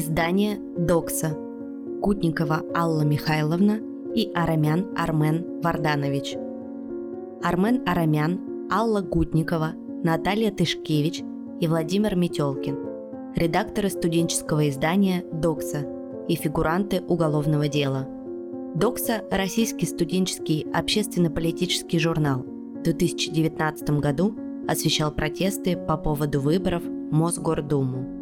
Издание «Докса». Кутникова Алла Михайловна и Арамян Армен Варданович. Армен Арамян, Алла Гутникова, Наталья Тышкевич и Владимир Метелкин. Редакторы студенческого издания «Докса» и фигуранты уголовного дела. «Докса» – российский студенческий общественно-политический журнал. В 2019 году освещал протесты по поводу выборов в Мосгордуму.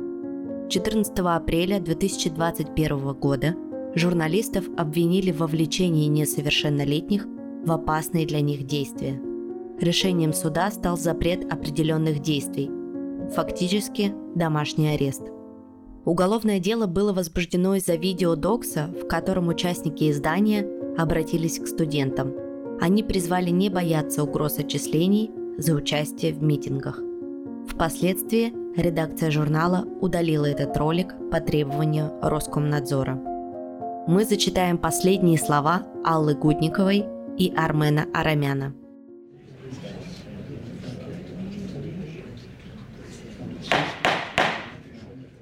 14 апреля 2021 года журналистов обвинили в вовлечении несовершеннолетних в опасные для них действия. Решением суда стал запрет определенных действий, фактически домашний арест. Уголовное дело было возбуждено из-за видео Докса, в котором участники издания обратились к студентам. Они призвали не бояться угроз отчислений за участие в митингах. Впоследствии редакция журнала удалила этот ролик по требованию Роскомнадзора. Мы зачитаем последние слова Аллы Гудниковой и Армена Арамяна.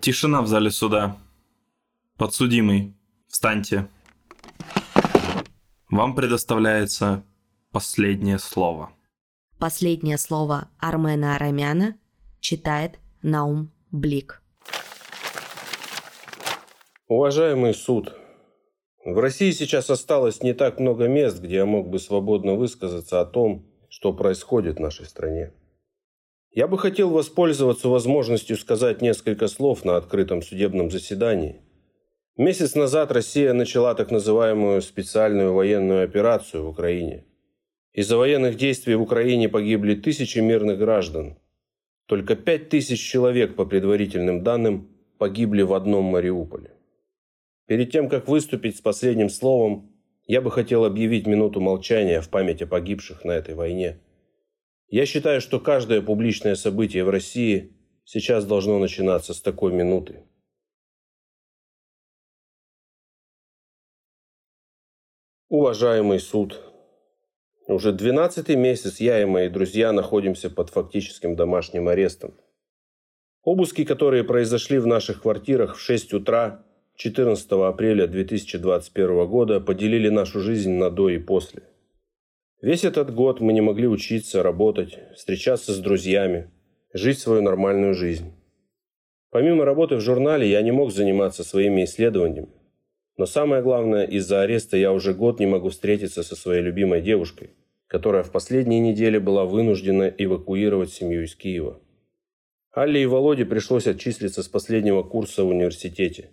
Тишина в зале суда. Подсудимый, встаньте. Вам предоставляется последнее слово. Последнее слово Армена Арамяна читает Наум Блик. Уважаемый суд, в России сейчас осталось не так много мест, где я мог бы свободно высказаться о том, что происходит в нашей стране. Я бы хотел воспользоваться возможностью сказать несколько слов на открытом судебном заседании. Месяц назад Россия начала так называемую специальную военную операцию в Украине – из-за военных действий в Украине погибли тысячи мирных граждан. Только пять тысяч человек, по предварительным данным, погибли в одном Мариуполе. Перед тем, как выступить с последним словом, я бы хотел объявить минуту молчания в память о погибших на этой войне. Я считаю, что каждое публичное событие в России сейчас должно начинаться с такой минуты. Уважаемый суд, уже 12 месяц я и мои друзья находимся под фактическим домашним арестом. Обыски, которые произошли в наших квартирах в 6 утра 14 апреля 2021 года, поделили нашу жизнь на до и после. Весь этот год мы не могли учиться, работать, встречаться с друзьями, жить свою нормальную жизнь. Помимо работы в журнале я не мог заниматься своими исследованиями. Но самое главное, из-за ареста я уже год не могу встретиться со своей любимой девушкой, которая в последние недели была вынуждена эвакуировать семью из Киева. Алле и Володе пришлось отчислиться с последнего курса в университете.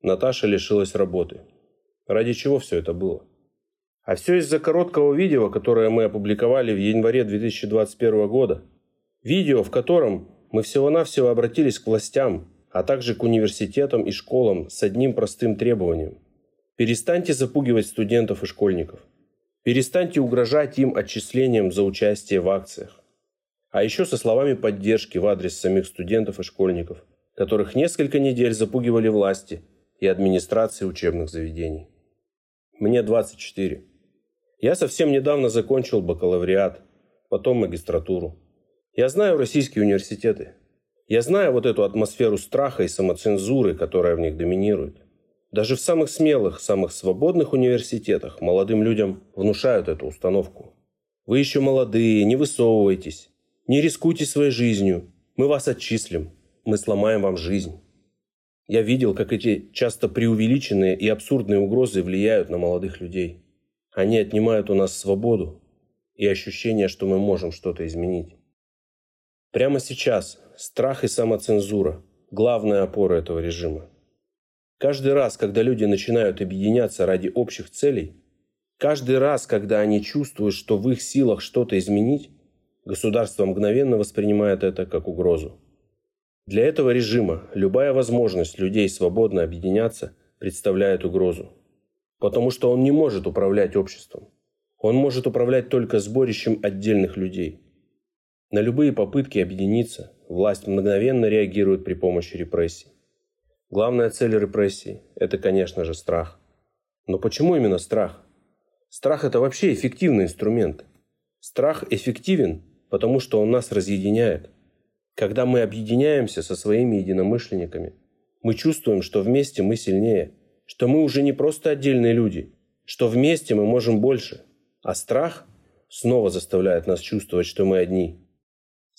Наташа лишилась работы. Ради чего все это было? А все из-за короткого видео, которое мы опубликовали в январе 2021 года. Видео, в котором мы всего-навсего обратились к властям, а также к университетам и школам с одним простым требованием. Перестаньте запугивать студентов и школьников. Перестаньте угрожать им отчислением за участие в акциях. А еще со словами поддержки в адрес самих студентов и школьников, которых несколько недель запугивали власти и администрации учебных заведений. Мне 24. Я совсем недавно закончил бакалавриат, потом магистратуру. Я знаю российские университеты, я знаю вот эту атмосферу страха и самоцензуры, которая в них доминирует. Даже в самых смелых, самых свободных университетах молодым людям внушают эту установку. Вы еще молодые, не высовывайтесь, не рискуйте своей жизнью, мы вас отчислим, мы сломаем вам жизнь. Я видел, как эти часто преувеличенные и абсурдные угрозы влияют на молодых людей. Они отнимают у нас свободу и ощущение, что мы можем что-то изменить. Прямо сейчас страх и самоцензура – главная опора этого режима. Каждый раз, когда люди начинают объединяться ради общих целей, каждый раз, когда они чувствуют, что в их силах что-то изменить, государство мгновенно воспринимает это как угрозу. Для этого режима любая возможность людей свободно объединяться представляет угрозу. Потому что он не может управлять обществом. Он может управлять только сборищем отдельных людей – на любые попытки объединиться власть мгновенно реагирует при помощи репрессий. Главная цель репрессий – это, конечно же, страх. Но почему именно страх? Страх – это вообще эффективный инструмент. Страх эффективен, потому что он нас разъединяет. Когда мы объединяемся со своими единомышленниками, Мы чувствуем, что вместе мы сильнее, что мы уже не просто отдельные люди, что вместе мы можем больше. А страх снова заставляет нас чувствовать, что мы одни.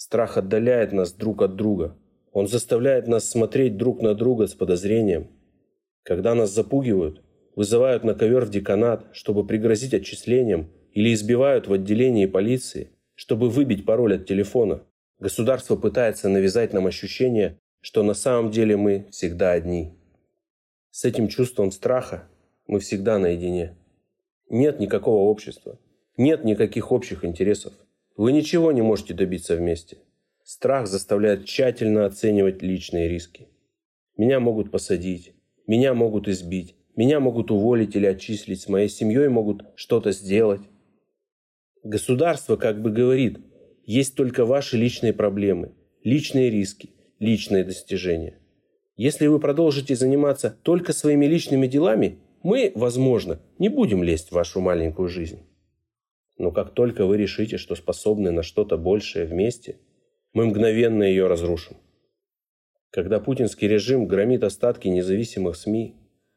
Страх отдаляет нас друг от друга. Он заставляет нас смотреть друг на друга с подозрением. Когда нас запугивают, вызывают на ковер в деканат, чтобы пригрозить отчислением, или избивают в отделении полиции, чтобы выбить пароль от телефона, государство пытается навязать нам ощущение, что на самом деле мы всегда одни. С этим чувством страха мы всегда наедине. Нет никакого общества. Нет никаких общих интересов. Вы ничего не можете добиться вместе. Страх заставляет тщательно оценивать личные риски. Меня могут посадить, меня могут избить, меня могут уволить или отчислить, с моей семьей могут что-то сделать. Государство как бы говорит, есть только ваши личные проблемы, личные риски, личные достижения. Если вы продолжите заниматься только своими личными делами, мы, возможно, не будем лезть в вашу маленькую жизнь. Но как только вы решите, что способны на что-то большее вместе, мы мгновенно ее разрушим. Когда путинский режим громит остатки независимых СМИ,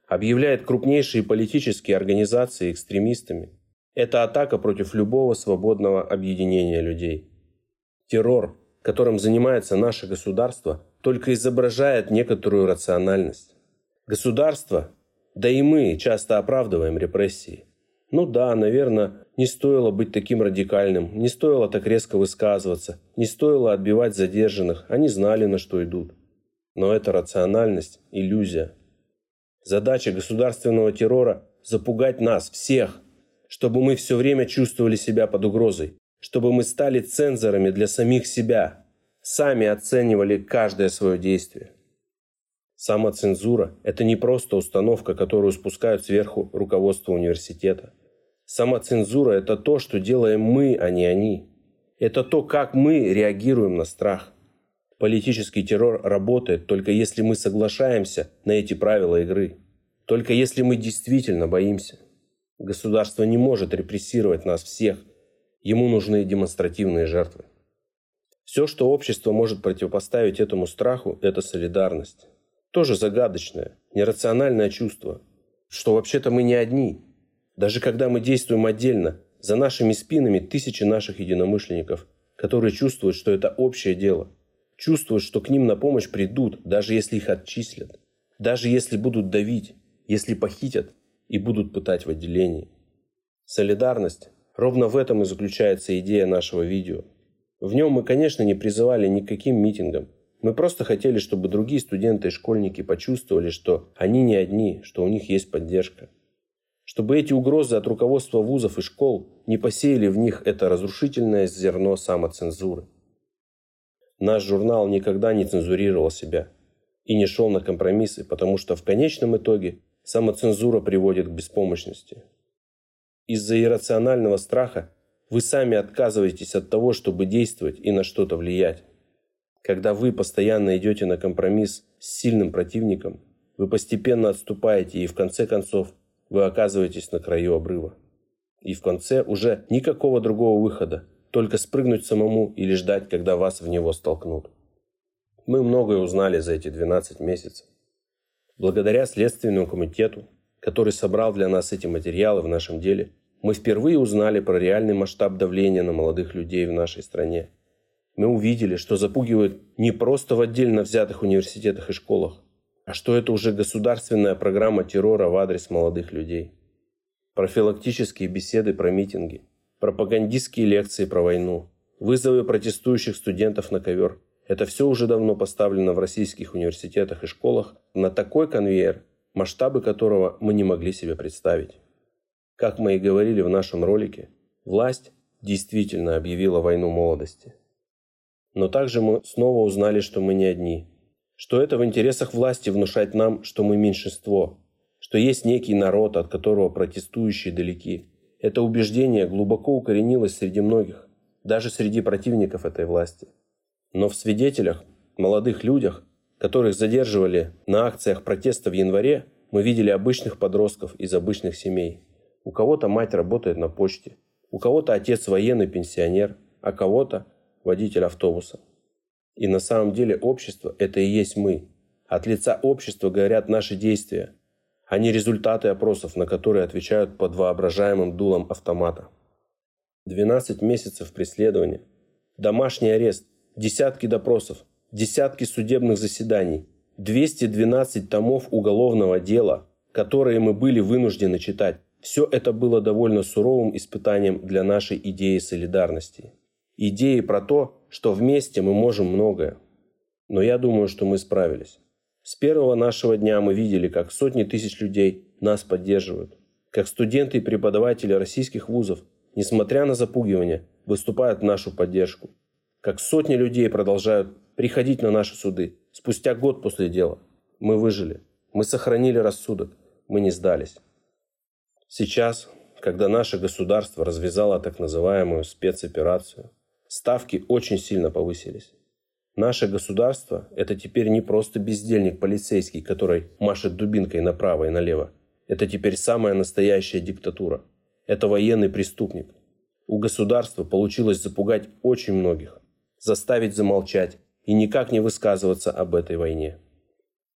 объявляет крупнейшие политические организации экстремистами, это атака против любого свободного объединения людей. Террор, которым занимается наше государство, только изображает некоторую рациональность. Государство, да и мы часто оправдываем репрессии. Ну да, наверное, не стоило быть таким радикальным, не стоило так резко высказываться, не стоило отбивать задержанных, они знали, на что идут. Но это рациональность, иллюзия. Задача государственного террора – запугать нас, всех, чтобы мы все время чувствовали себя под угрозой, чтобы мы стали цензорами для самих себя, сами оценивали каждое свое действие. Самоцензура – это не просто установка, которую спускают сверху руководство университета. Самоцензура – это то, что делаем мы, а не они. Это то, как мы реагируем на страх. Политический террор работает только если мы соглашаемся на эти правила игры. Только если мы действительно боимся. Государство не может репрессировать нас всех. Ему нужны демонстративные жертвы. Все, что общество может противопоставить этому страху, это солидарность. Тоже загадочное, нерациональное чувство, что вообще-то мы не одни. Даже когда мы действуем отдельно, за нашими спинами тысячи наших единомышленников, которые чувствуют, что это общее дело. Чувствуют, что к ним на помощь придут, даже если их отчислят. Даже если будут давить, если похитят и будут пытать в отделении. Солидарность. Ровно в этом и заключается идея нашего видео. В нем мы, конечно, не призывали никаким митингам, мы просто хотели, чтобы другие студенты и школьники почувствовали, что они не одни, что у них есть поддержка. Чтобы эти угрозы от руководства вузов и школ не посеяли в них это разрушительное зерно самоцензуры. Наш журнал никогда не цензурировал себя и не шел на компромиссы, потому что в конечном итоге самоцензура приводит к беспомощности. Из-за иррационального страха вы сами отказываетесь от того, чтобы действовать и на что-то влиять. Когда вы постоянно идете на компромисс с сильным противником, вы постепенно отступаете и в конце концов вы оказываетесь на краю обрыва. И в конце уже никакого другого выхода, только спрыгнуть самому или ждать, когда вас в него столкнут. Мы многое узнали за эти 12 месяцев. Благодаря Следственному комитету, который собрал для нас эти материалы в нашем деле, мы впервые узнали про реальный масштаб давления на молодых людей в нашей стране – мы увидели, что запугивают не просто в отдельно взятых университетах и школах, а что это уже государственная программа террора в адрес молодых людей. Профилактические беседы про митинги, пропагандистские лекции про войну, вызовы протестующих студентов на ковер – это все уже давно поставлено в российских университетах и школах на такой конвейер, масштабы которого мы не могли себе представить. Как мы и говорили в нашем ролике, власть действительно объявила войну молодости – но также мы снова узнали, что мы не одни. Что это в интересах власти внушать нам, что мы меньшинство. Что есть некий народ, от которого протестующие далеки. Это убеждение глубоко укоренилось среди многих, даже среди противников этой власти. Но в свидетелях, молодых людях, которых задерживали на акциях протеста в январе, мы видели обычных подростков из обычных семей. У кого-то мать работает на почте, у кого-то отец военный пенсионер, а кого-то водитель автобуса. И на самом деле общество – это и есть мы. От лица общества говорят наши действия, а не результаты опросов, на которые отвечают под воображаемым дулом автомата. 12 месяцев преследования, домашний арест, десятки допросов, десятки судебных заседаний, 212 томов уголовного дела, которые мы были вынуждены читать. Все это было довольно суровым испытанием для нашей идеи солидарности. Идеи про то, что вместе мы можем многое. Но я думаю, что мы справились. С первого нашего дня мы видели, как сотни тысяч людей нас поддерживают. Как студенты и преподаватели российских вузов, несмотря на запугивание, выступают в нашу поддержку. Как сотни людей продолжают приходить на наши суды спустя год после дела. Мы выжили. Мы сохранили рассудок. Мы не сдались. Сейчас, когда наше государство развязало так называемую спецоперацию, ставки очень сильно повысились. Наше государство – это теперь не просто бездельник полицейский, который машет дубинкой направо и налево. Это теперь самая настоящая диктатура. Это военный преступник. У государства получилось запугать очень многих, заставить замолчать и никак не высказываться об этой войне.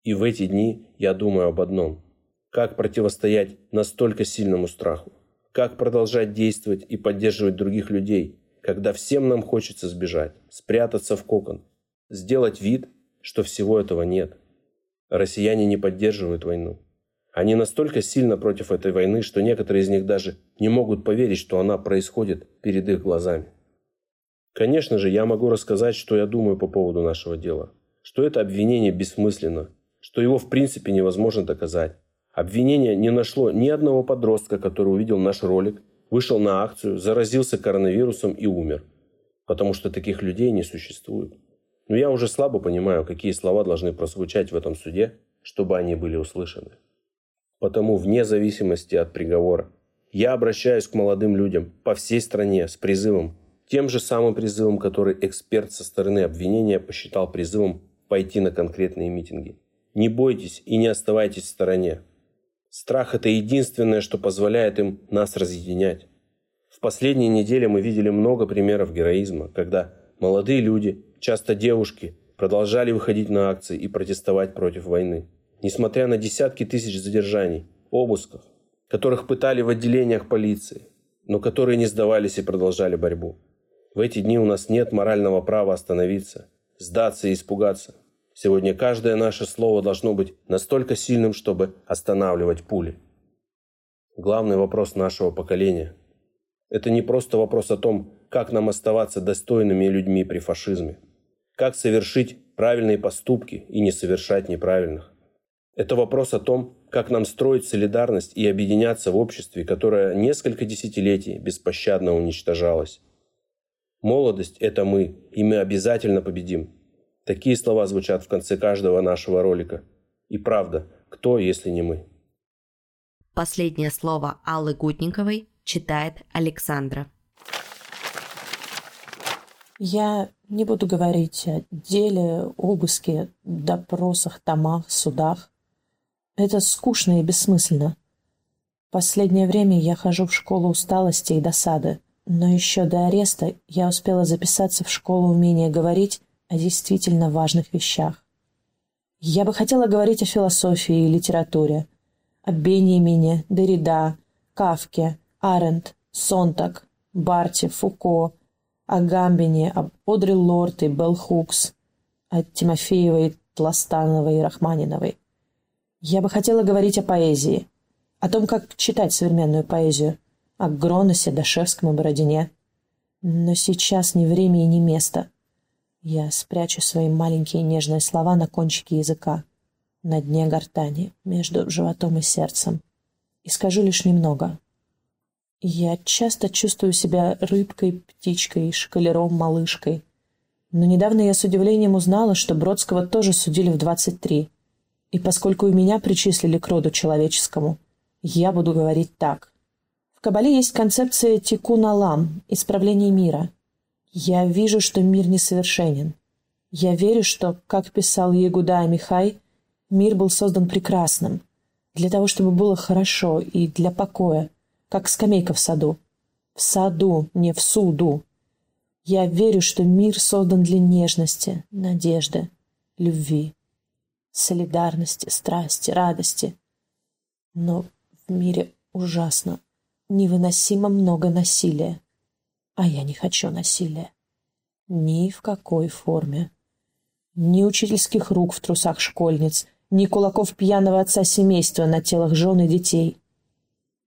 И в эти дни я думаю об одном – как противостоять настолько сильному страху? Как продолжать действовать и поддерживать других людей, когда всем нам хочется сбежать, спрятаться в кокон, сделать вид, что всего этого нет? Россияне не поддерживают войну. Они настолько сильно против этой войны, что некоторые из них даже не могут поверить, что она происходит перед их глазами. Конечно же, я могу рассказать, что я думаю по поводу нашего дела. Что это обвинение бессмысленно, что его в принципе невозможно доказать, Обвинение не нашло ни одного подростка, который увидел наш ролик, вышел на акцию, заразился коронавирусом и умер. Потому что таких людей не существует. Но я уже слабо понимаю, какие слова должны прозвучать в этом суде, чтобы они были услышаны. Потому вне зависимости от приговора я обращаюсь к молодым людям по всей стране с призывом, тем же самым призывом, который эксперт со стороны обвинения посчитал призывом пойти на конкретные митинги. Не бойтесь и не оставайтесь в стороне. Страх – это единственное, что позволяет им нас разъединять. В последние недели мы видели много примеров героизма, когда молодые люди, часто девушки, продолжали выходить на акции и протестовать против войны. Несмотря на десятки тысяч задержаний, обысков, которых пытали в отделениях полиции, но которые не сдавались и продолжали борьбу. В эти дни у нас нет морального права остановиться, сдаться и испугаться. Сегодня каждое наше слово должно быть настолько сильным, чтобы останавливать пули. Главный вопрос нашего поколения – это не просто вопрос о том, как нам оставаться достойными людьми при фашизме, как совершить правильные поступки и не совершать неправильных. Это вопрос о том, как нам строить солидарность и объединяться в обществе, которое несколько десятилетий беспощадно уничтожалось. Молодость – это мы, и мы обязательно победим. Такие слова звучат в конце каждого нашего ролика. И правда, кто, если не мы? Последнее слово Аллы Гутниковой читает Александра. Я не буду говорить о деле, обыске, допросах, томах, судах. Это скучно и бессмысленно. Последнее время я хожу в школу усталости и досады, но еще до ареста я успела записаться в школу умения говорить о действительно важных вещах. Я бы хотела говорить о философии и литературе, о Беньямине, Деррида, Кавке, Арендт, Сонтак, Барте, Фуко, о Гамбине, об Одри Лорд и Белл Хукс, о Тимофеевой, Тластановой и Рахманиновой. Я бы хотела говорить о поэзии, о том, как читать современную поэзию, о Гроносе, Дашевском и Бородине. Но сейчас ни время и ни место — я спрячу свои маленькие нежные слова на кончике языка, на дне гортани, между животом и сердцем, и скажу лишь немного. Я часто чувствую себя рыбкой, птичкой, шкалером, малышкой. Но недавно я с удивлением узнала, что Бродского тоже судили в 23. И поскольку у меня причислили к роду человеческому, я буду говорить так. В Кабале есть концепция тикун алам, исправление мира — я вижу, что мир несовершенен. Я верю, что, как писал Ягуда Михай, мир был создан прекрасным, для того, чтобы было хорошо и для покоя, как скамейка в саду. В саду, не в суду. Я верю, что мир создан для нежности, надежды, любви. солидарности, страсти, радости. Но в мире ужасно, невыносимо много насилия. А я не хочу насилия. Ни в какой форме. Ни учительских рук в трусах школьниц, ни кулаков пьяного отца семейства на телах жен и детей.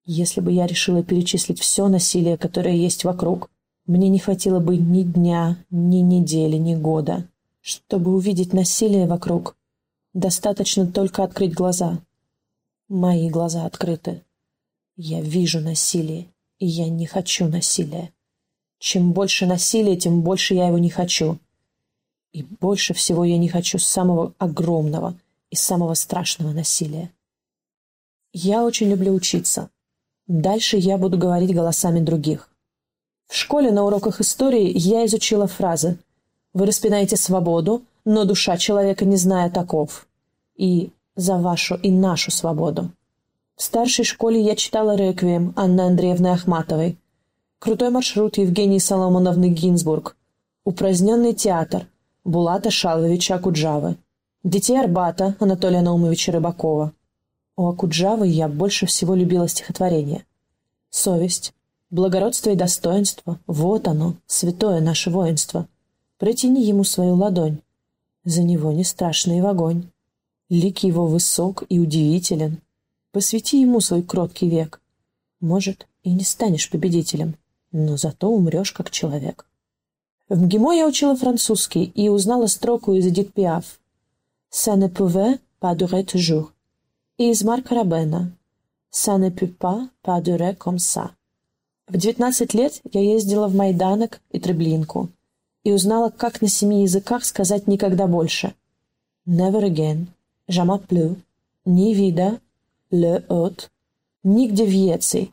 Если бы я решила перечислить все насилие, которое есть вокруг, мне не хватило бы ни дня, ни недели, ни года. Чтобы увидеть насилие вокруг, достаточно только открыть глаза. Мои глаза открыты. Я вижу насилие, и я не хочу насилия. Чем больше насилия, тем больше я его не хочу. И больше всего я не хочу самого огромного и самого страшного насилия. Я очень люблю учиться. Дальше я буду говорить голосами других. В школе на уроках истории я изучила фразы «Вы распинаете свободу, но душа человека не зная таков» и «За вашу и нашу свободу». В старшей школе я читала «Реквием» Анны Андреевны Ахматовой, крутой маршрут Евгении Соломоновны Гинзбург, упраздненный театр Булата Шаловича Акуджавы, детей Арбата Анатолия Наумовича Рыбакова. У Акуджавы я больше всего любила стихотворение. Совесть, благородство и достоинство — вот оно, святое наше воинство. Протяни ему свою ладонь, за него не страшный в огонь. Лик его высок и удивителен. Посвяти ему свой кроткий век. Может, и не станешь победителем, но зато умрешь как человек. В МГИМО я учила французский и узнала строку из Эдит Пиаф. «Ça ne pouvait pas durer toujours» и из Марка Рабена «Ça ne peut pas pas durer comme ça». В 19 лет я ездила в Майданок и Треблинку и узнала, как на семи языках сказать «никогда больше». «Never again», «Jamais plus», «Ни вида», «Le hot», «Нигде в Еции»,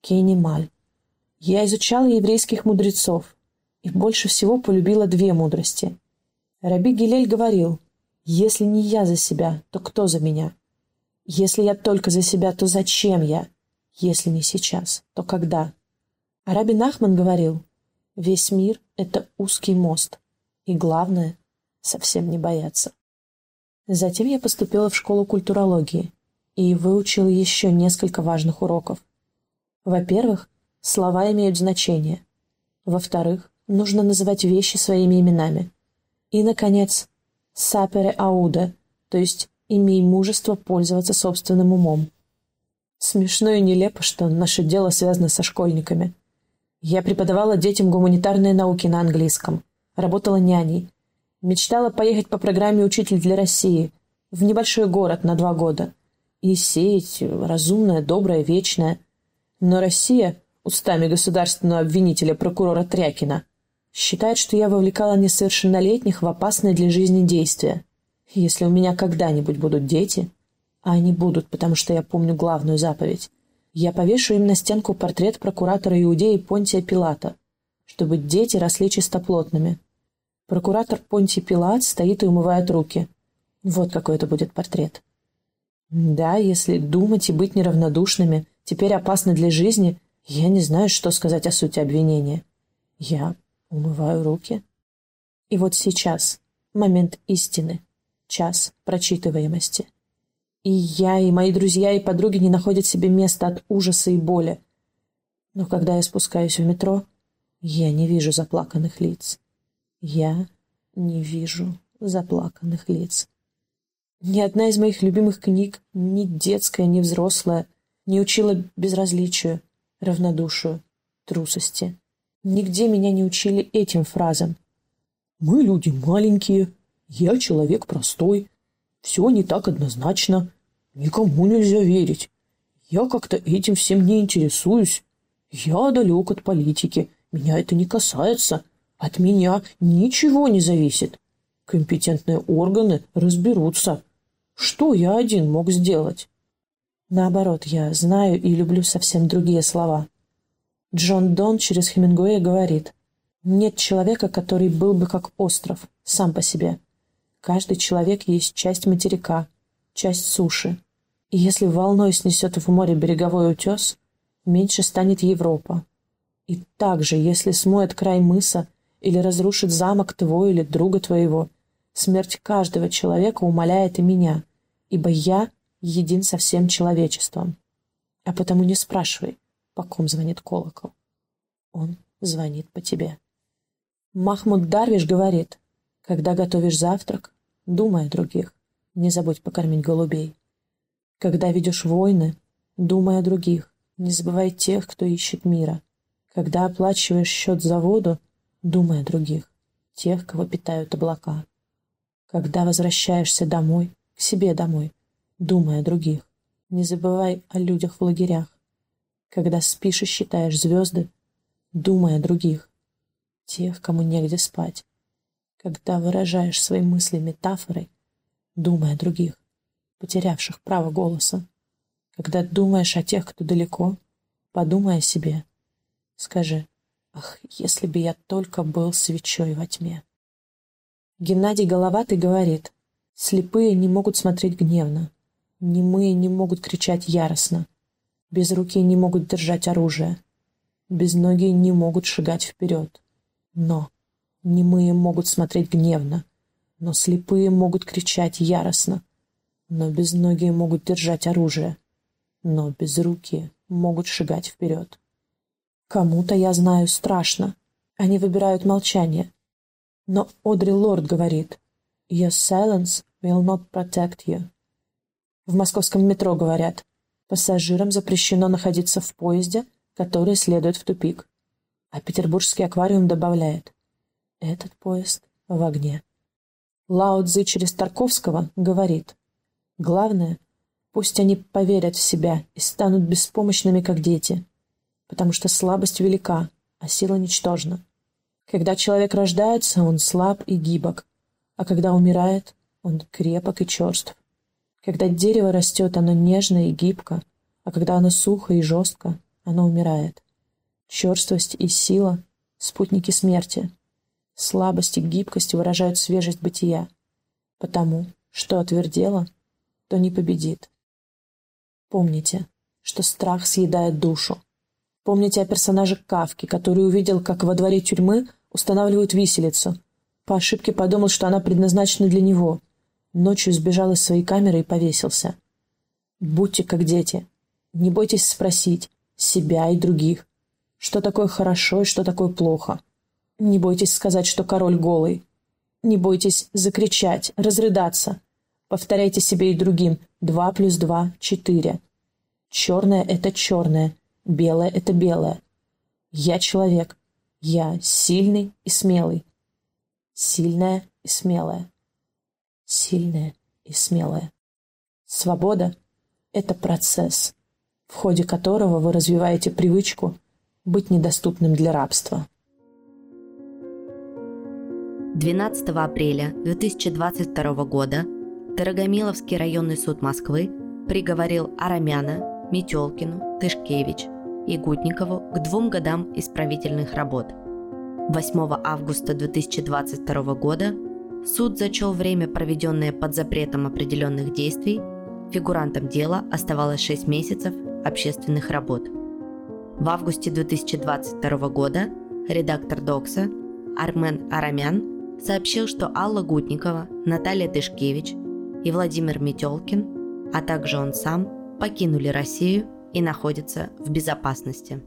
«Кейнималь». Я изучала еврейских мудрецов и больше всего полюбила две мудрости. Раби Гилель говорил, «Если не я за себя, то кто за меня?» Если я только за себя, то зачем я? Если не сейчас, то когда? А Рабин Ахман говорил, весь мир — это узкий мост, и главное — совсем не бояться. Затем я поступила в школу культурологии и выучила еще несколько важных уроков. Во-первых, слова имеют значение. Во-вторых, нужно называть вещи своими именами. И, наконец, сапере ауда, то есть имей мужество пользоваться собственным умом. Смешно и нелепо, что наше дело связано со школьниками. Я преподавала детям гуманитарные науки на английском, работала няней, мечтала поехать по программе «Учитель для России» в небольшой город на два года и сеять разумное, доброе, вечное. Но Россия, устами государственного обвинителя прокурора Трякина, считает, что я вовлекала несовершеннолетних в опасные для жизни действия. Если у меня когда-нибудь будут дети, а они будут, потому что я помню главную заповедь, я повешу им на стенку портрет прокуратора Иудеи Понтия Пилата, чтобы дети росли чистоплотными. Прокуратор Понтий Пилат стоит и умывает руки. Вот какой это будет портрет. Да, если думать и быть неравнодушными теперь опасно для жизни, я не знаю, что сказать о сути обвинения. Я умываю руки. И вот сейчас момент истины час прочитываемости. И я, и мои друзья, и подруги не находят себе места от ужаса и боли. Но когда я спускаюсь в метро, я не вижу заплаканных лиц. Я не вижу заплаканных лиц. Ни одна из моих любимых книг, ни детская, ни взрослая, не учила безразличию, равнодушию, трусости. Нигде меня не учили этим фразам. «Мы люди маленькие, я человек простой. Все не так однозначно. Никому нельзя верить. Я как-то этим всем не интересуюсь. Я далек от политики. Меня это не касается. От меня ничего не зависит. Компетентные органы разберутся. Что я один мог сделать? Наоборот, я знаю и люблю совсем другие слова. Джон Дон через Хемингуэя говорит, «Нет человека, который был бы как остров, сам по себе. Каждый человек есть часть материка, часть суши. И если волной снесет в море береговой утес, меньше станет Европа. И также, если смоет край мыса или разрушит замок твой или друга твоего, Смерть каждого человека умоляет и меня, ибо я един со всем человечеством. А потому не спрашивай, по ком звонит колокол. Он звонит по тебе. Махмуд Дарвиш говорит, когда готовишь завтрак, думай о других, не забудь покормить голубей. Когда ведешь войны, думай о других, не забывай тех, кто ищет мира. Когда оплачиваешь счет за воду, думай о других, тех, кого питают облака. Когда возвращаешься домой, к себе домой, думай о других. Не забывай о людях в лагерях. Когда спишь и считаешь звезды, думай о других. Тех, кому негде спать. Когда выражаешь свои мысли метафорой, думай о других, потерявших право голоса. Когда думаешь о тех, кто далеко, подумай о себе. Скажи, ах, если бы я только был свечой во тьме. Геннадий Головатый говорит, слепые не могут смотреть гневно, немые не могут кричать яростно, без руки не могут держать оружие, без ноги не могут шагать вперед. Но немые могут смотреть гневно, но слепые могут кричать яростно, но без ноги могут держать оружие, но без руки могут шагать вперед. Кому-то, я знаю, страшно. Они выбирают молчание, но Одри Лорд говорит «Your silence will not protect you». В московском метро говорят «Пассажирам запрещено находиться в поезде, который следует в тупик». А петербургский аквариум добавляет «Этот поезд в огне». Лао Цзи через Тарковского говорит «Главное, пусть они поверят в себя и станут беспомощными, как дети, потому что слабость велика, а сила ничтожна». Когда человек рождается, он слаб и гибок, а когда умирает, он крепок и черств. Когда дерево растет, оно нежно и гибко, а когда оно сухо и жестко, оно умирает. Черствость и сила — спутники смерти. Слабость и гибкость выражают свежесть бытия. Потому, что отвердело, то не победит. Помните, что страх съедает душу, Помните о персонаже Кавки, который увидел, как во дворе тюрьмы устанавливают виселицу. По ошибке подумал, что она предназначена для него. Ночью сбежал из своей камеры и повесился. Будьте как дети. Не бойтесь спросить себя и других, что такое хорошо и что такое плохо. Не бойтесь сказать, что король голый. Не бойтесь закричать, разрыдаться. Повторяйте себе и другим «два плюс два — четыре». Черное — это черное, Белое — это белое. Я человек. Я сильный и смелый. Сильная и смелая. Сильная и смелая. Свобода — это процесс, в ходе которого вы развиваете привычку быть недоступным для рабства. 12 апреля 2022 года Дорогомиловский районный суд Москвы приговорил Арамяна, Метелкину, Тышкевич и Гутникову к двум годам исправительных работ. 8 августа 2022 года суд зачел время, проведенное под запретом определенных действий, фигурантам дела оставалось 6 месяцев общественных работ. В августе 2022 года редактор Докса Армен Арамян сообщил, что Алла Гутникова, Наталья Тышкевич и Владимир Метелкин, а также он сам, покинули Россию и находится в безопасности.